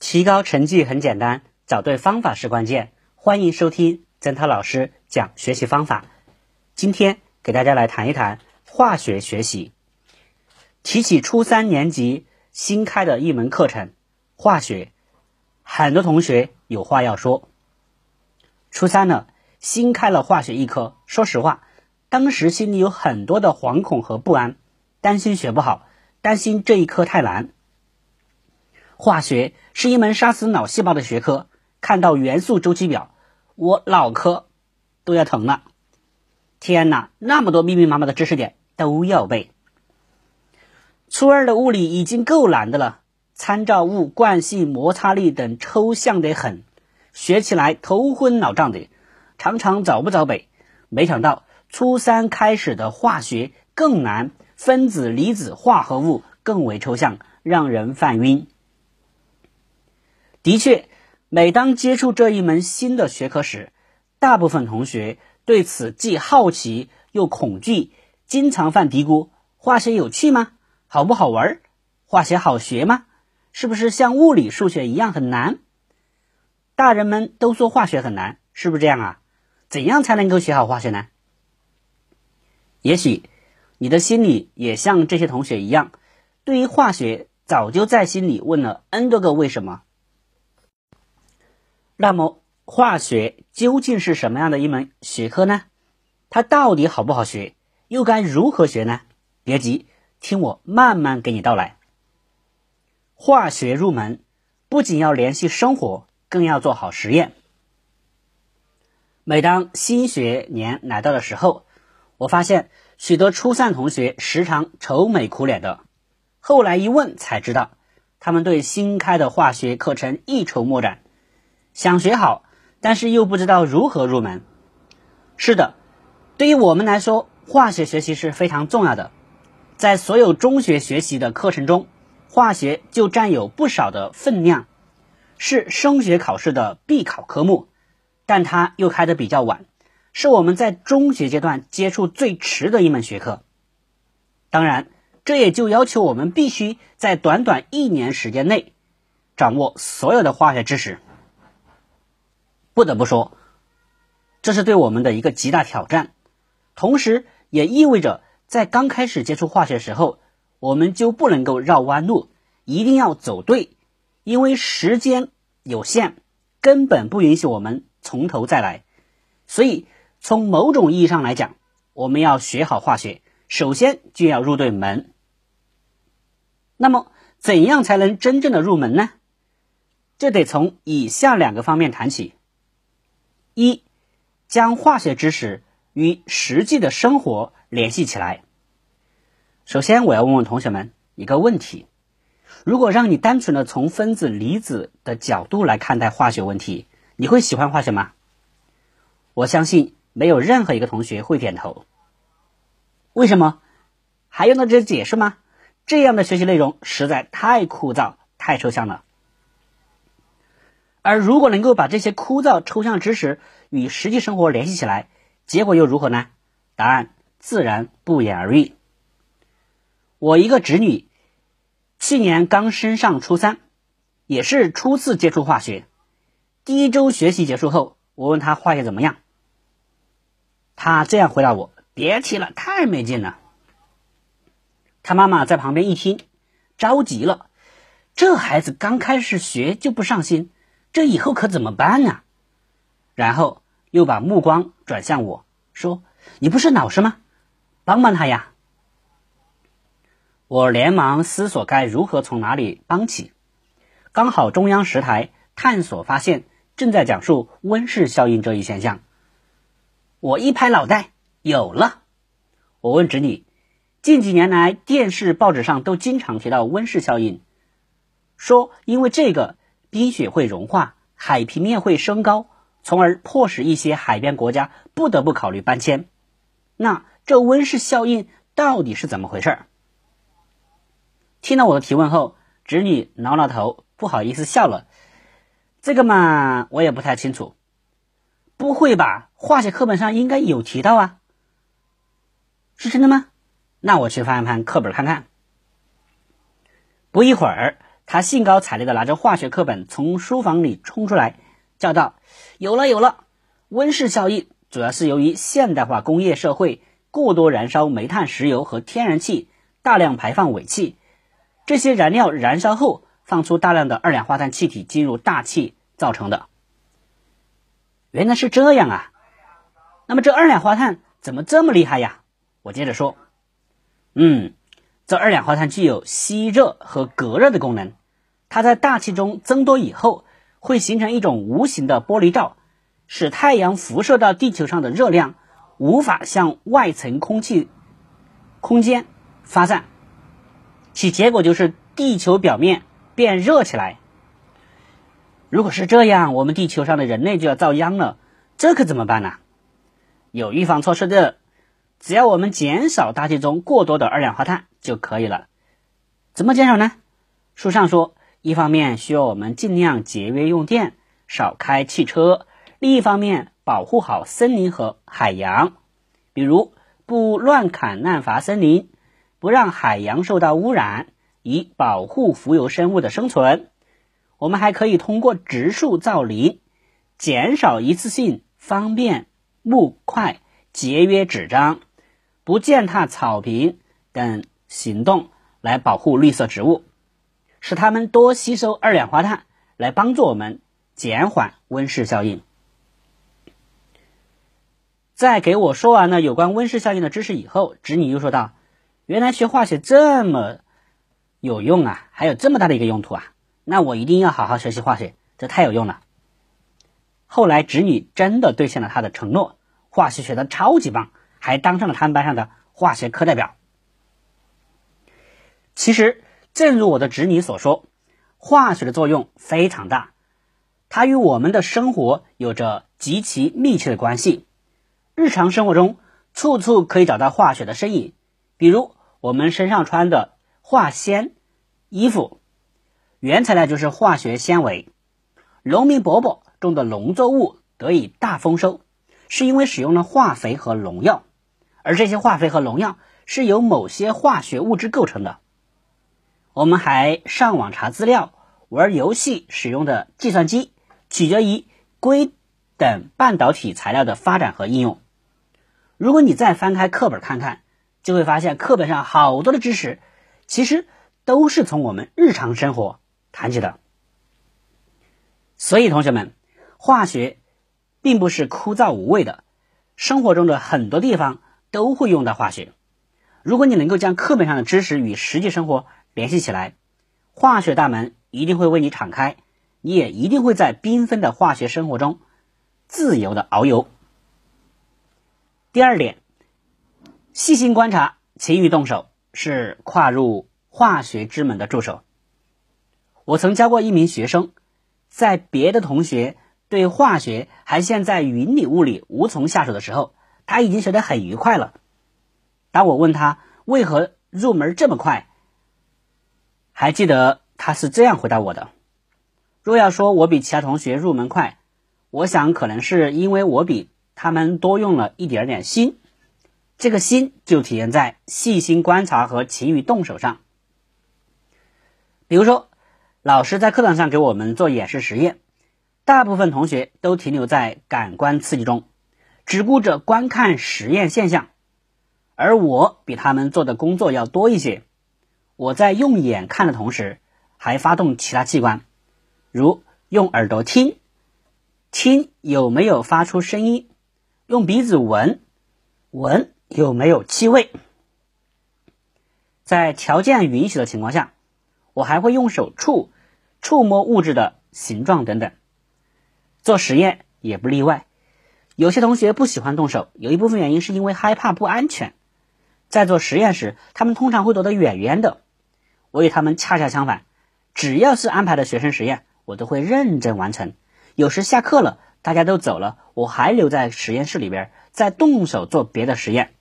提高成绩很简单，找对方法是关键。欢迎收听曾涛老师讲学习方法。今天给大家来谈一谈化学学习。提起初三年级新开的一门课程——化学，很多同学有话要说。初三了，新开了化学一科，说实话，当时心里有很多的惶恐和不安，担心学不好，担心这一科太难。化学是一门杀死脑细胞的学科，看到元素周期表，我脑壳都要疼了。天哪，那么多密密麻麻的知识点都要背。初二的物理已经够难的了，参照物、惯性、摩擦力等抽象得很，学起来头昏脑胀的，常常找不着北。没想到初三开始的化学更难，分子、离子、化合物更为抽象，让人犯晕。的确，每当接触这一门新的学科时，大部分同学对此既好奇又恐惧，经常犯嘀咕：化学有趣吗？好不好玩？化学好学吗？是不是像物理、数学一样很难？大人们都说化学很难，是不是这样啊？怎样才能够学好化学呢？也许你的心里也像这些同学一样，对于化学早就在心里问了 n 多个为什么。那么，化学究竟是什么样的一门学科呢？它到底好不好学？又该如何学呢？别急，听我慢慢给你道来。化学入门，不仅要联系生活，更要做好实验。每当新学年来到的时候，我发现许多初三同学时常愁眉苦脸的。后来一问才知道，他们对新开的化学课程一筹莫展。想学好，但是又不知道如何入门。是的，对于我们来说，化学学习是非常重要的。在所有中学学习的课程中，化学就占有不少的分量，是升学考试的必考科目。但它又开的比较晚，是我们在中学阶段接触最迟的一门学科。当然，这也就要求我们必须在短短一年时间内掌握所有的化学知识。不得不说，这是对我们的一个极大挑战，同时也意味着在刚开始接触化学时候，我们就不能够绕弯路，一定要走对，因为时间有限，根本不允许我们从头再来。所以，从某种意义上来讲，我们要学好化学，首先就要入对门。那么，怎样才能真正的入门呢？这得从以下两个方面谈起。一，将化学知识与实际的生活联系起来。首先，我要问问同学们一个问题：如果让你单纯的从分子、离子的角度来看待化学问题，你会喜欢化学吗？我相信没有任何一个同学会点头。为什么？还用到这些解释吗？这样的学习内容实在太枯燥、太抽象了。而如果能够把这些枯燥抽象知识与实际生活联系起来，结果又如何呢？答案自然不言而喻。我一个侄女去年刚升上初三，也是初次接触化学。第一周学习结束后，我问她化学怎么样，她这样回答我：“别提了，太没劲了。”她妈妈在旁边一听，着急了：“这孩子刚开始学就不上心。”这以后可怎么办呢？然后又把目光转向我说：“你不是老师吗？帮帮他呀！”我连忙思索该如何从哪里帮起。刚好中央十台探索发现正在讲述温室效应这一现象。我一拍脑袋，有了！我问侄女：“近几年来，电视、报纸上都经常提到温室效应，说因为这个。”冰雪会融化，海平面会升高，从而迫使一些海边国家不得不考虑搬迁。那这温室效应到底是怎么回事？听到我的提问后，侄女挠挠头，不好意思笑了。这个嘛，我也不太清楚。不会吧？化学课本上应该有提到啊？是真的吗？那我去翻一翻课本看看。不一会儿。他兴高采烈地拿着化学课本从书房里冲出来，叫道：“有了，有了！温室效应主要是由于现代化工业社会过多燃烧煤炭、石油和天然气，大量排放尾气。这些燃料燃烧后放出大量的二氧化碳气体进入大气造成的。原来是这样啊！那么这二氧化碳怎么这么厉害呀？我接着说，嗯，这二氧化碳具有吸热和隔热的功能。它在大气中增多以后，会形成一种无形的玻璃罩，使太阳辐射到地球上的热量无法向外层空气空间发散，其结果就是地球表面变热起来。如果是这样，我们地球上的人类就要遭殃了，这可怎么办呢？有预防措施的，只要我们减少大气中过多的二氧化碳就可以了。怎么减少呢？书上说。一方面需要我们尽量节约用电，少开汽车；另一方面保护好森林和海洋，比如不乱砍滥伐森林，不让海洋受到污染，以保护浮游生物的生存。我们还可以通过植树造林，减少一次性方便木块，节约纸张，不践踏草坪等行动来保护绿色植物。使它们多吸收二氧化碳，来帮助我们减缓温室效应。在给我说完了有关温室效应的知识以后，侄女又说道：“原来学化学这么有用啊，还有这么大的一个用途啊！那我一定要好好学习化学，这太有用了。”后来，侄女真的兑现了她的承诺，化学学的超级棒，还当上了他们班上的化学课代表。其实。正如我的侄女所说，化学的作用非常大，它与我们的生活有着极其密切的关系。日常生活中，处处可以找到化学的身影，比如我们身上穿的化纤衣服，原材料就是化学纤维；农民伯伯种的农作物得以大丰收，是因为使用了化肥和农药，而这些化肥和农药是由某些化学物质构成的。我们还上网查资料、玩游戏使用的计算机，取决于硅等半导体材料的发展和应用。如果你再翻开课本看看，就会发现课本上好多的知识，其实都是从我们日常生活谈起的。所以，同学们，化学并不是枯燥无味的，生活中的很多地方都会用到化学。如果你能够将课本上的知识与实际生活，联系起来，化学大门一定会为你敞开，你也一定会在缤纷的化学生活中自由的遨游。第二点，细心观察，勤于动手，是跨入化学之门的助手。我曾教过一名学生，在别的同学对化学还陷在云里雾里无从下手的时候，他已经学得很愉快了。当我问他为何入门这么快，还记得他是这样回答我的：若要说我比其他同学入门快，我想可能是因为我比他们多用了一点点心。这个心就体现在细心观察和勤于动手上。比如说，老师在课堂上给我们做演示实验，大部分同学都停留在感官刺激中，只顾着观看实验现象，而我比他们做的工作要多一些。我在用眼看的同时，还发动其他器官，如用耳朵听，听有没有发出声音；用鼻子闻，闻有没有气味。在条件允许的情况下，我还会用手触，触摸物质的形状等等。做实验也不例外。有些同学不喜欢动手，有一部分原因是因为害怕不安全。在做实验时，他们通常会躲得远远的。我与他们恰恰相反，只要是安排的学生实验，我都会认真完成。有时下课了，大家都走了，我还留在实验室里边，再动手做别的实验。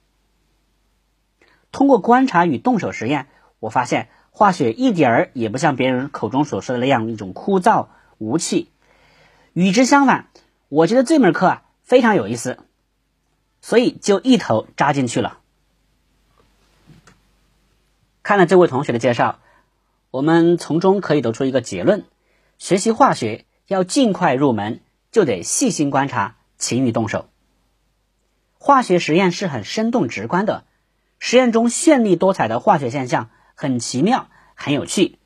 通过观察与动手实验，我发现化学一点儿也不像别人口中所说的那样一种枯燥无趣。与之相反，我觉得这门课啊非常有意思，所以就一头扎进去了。看了这位同学的介绍，我们从中可以得出一个结论：学习化学要尽快入门，就得细心观察，勤于动手。化学实验是很生动直观的，实验中绚丽多彩的化学现象很奇妙、很有趣。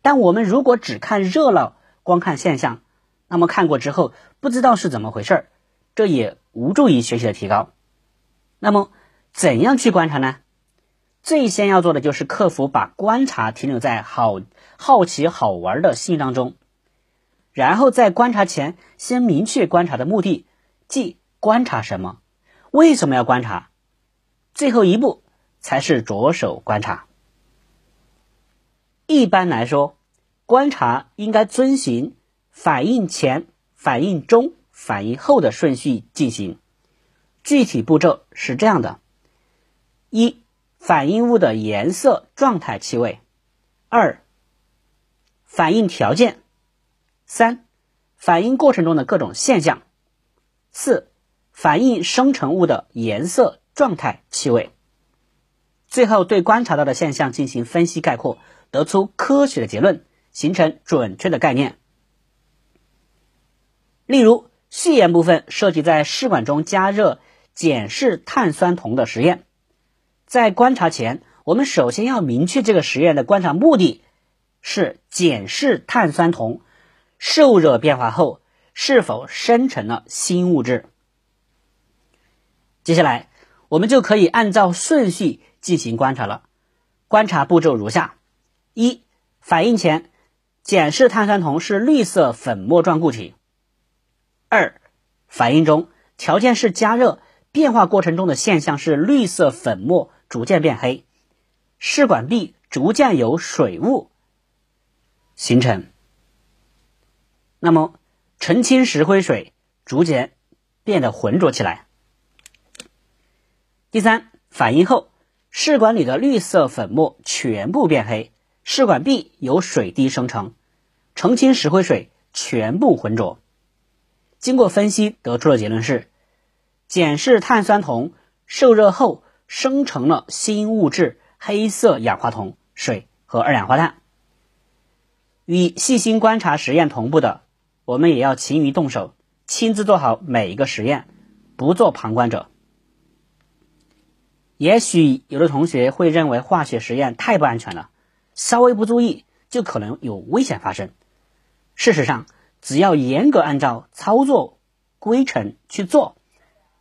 但我们如果只看热闹，光看现象，那么看过之后不知道是怎么回事儿，这也无助于学习的提高。那么，怎样去观察呢？最先要做的就是克服把观察停留在好好奇、好玩的心当中，然后在观察前先明确观察的目的，即观察什么，为什么要观察，最后一步才是着手观察。一般来说，观察应该遵循反应前、反应中、反应后的顺序进行，具体步骤是这样的：一。反应物的颜色、状态、气味；二、反应条件；三、反应过程中的各种现象；四、反应生成物的颜色、状态、气味。最后，对观察到的现象进行分析概括，得出科学的结论，形成准确的概念。例如，序言部分涉及在试管中加热碱式碳酸铜的实验。在观察前，我们首先要明确这个实验的观察目的是检视碳酸铜受热变化后是否生成了新物质。接下来，我们就可以按照顺序进行观察了。观察步骤如下：一、反应前，检视碳酸铜是绿色粉末状固体；二、反应中，条件是加热，变化过程中的现象是绿色粉末。逐渐变黑，试管壁逐渐有水雾形成。那么，澄清石灰水逐渐变得浑浊起来。第三，反应后，试管里的绿色粉末全部变黑，试管壁有水滴生成，澄清石灰水全部浑浊。经过分析得出的结论是：碱式碳酸铜受热后。生成了新物质黑色氧化铜、水和二氧化碳。与细心观察实验同步的，我们也要勤于动手，亲自做好每一个实验，不做旁观者。也许有的同学会认为化学实验太不安全了，稍微不注意就可能有危险发生。事实上，只要严格按照操作规程去做，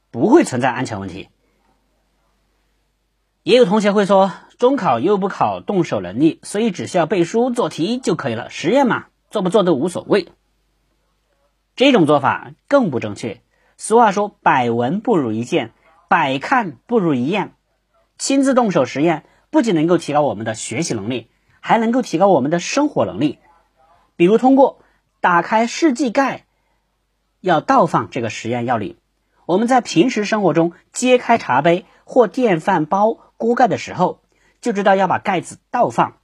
不会存在安全问题。也有同学会说，中考又不考动手能力，所以只需要背书做题就可以了。实验嘛，做不做都无所谓。这种做法更不正确。俗话说，百闻不如一见，百看不如一验。亲自动手实验，不仅能够提高我们的学习能力，还能够提高我们的生活能力。比如，通过打开试剂盖要倒放这个实验要领，我们在平时生活中揭开茶杯或电饭煲。锅盖的时候就知道要把盖子倒放，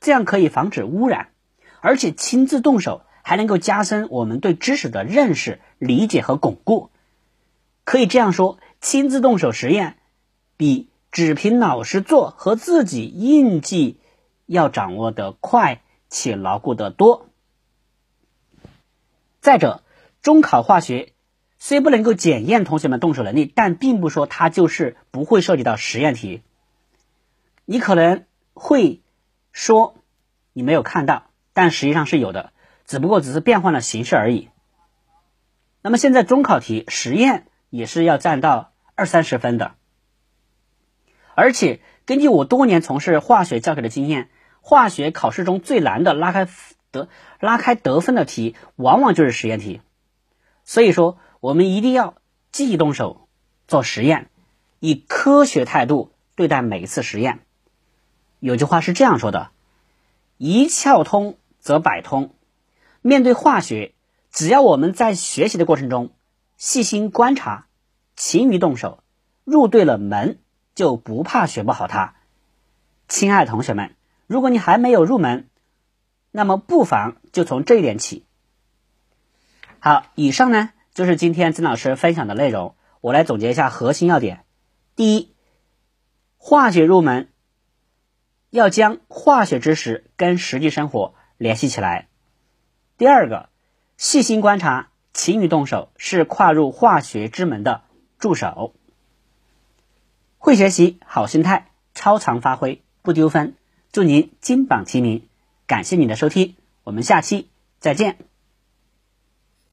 这样可以防止污染，而且亲自动手还能够加深我们对知识的认识、理解和巩固。可以这样说，亲自动手实验比只凭老师做和自己硬记要掌握的快且牢固得多。再者，中考化学虽不能够检验同学们动手能力，但并不说它就是不会涉及到实验题。你可能会说你没有看到，但实际上是有的，只不过只是变换了形式而已。那么现在中考题实验也是要占到二三十分的，而且根据我多年从事化学教学的经验，化学考试中最难的拉开得拉开得分的题，往往就是实验题。所以说，我们一定要积极动手做实验，以科学态度对待每一次实验。有句话是这样说的：“一窍通则百通。”面对化学，只要我们在学习的过程中细心观察、勤于动手，入对了门，就不怕学不好它。亲爱的同学们，如果你还没有入门，那么不妨就从这一点起。好，以上呢就是今天曾老师分享的内容。我来总结一下核心要点：第一，化学入门。要将化学知识跟实际生活联系起来。第二个，细心观察，勤于动手，是跨入化学之门的助手。会学习，好心态，超常发挥，不丢分。祝您金榜题名！感谢您的收听，我们下期再见。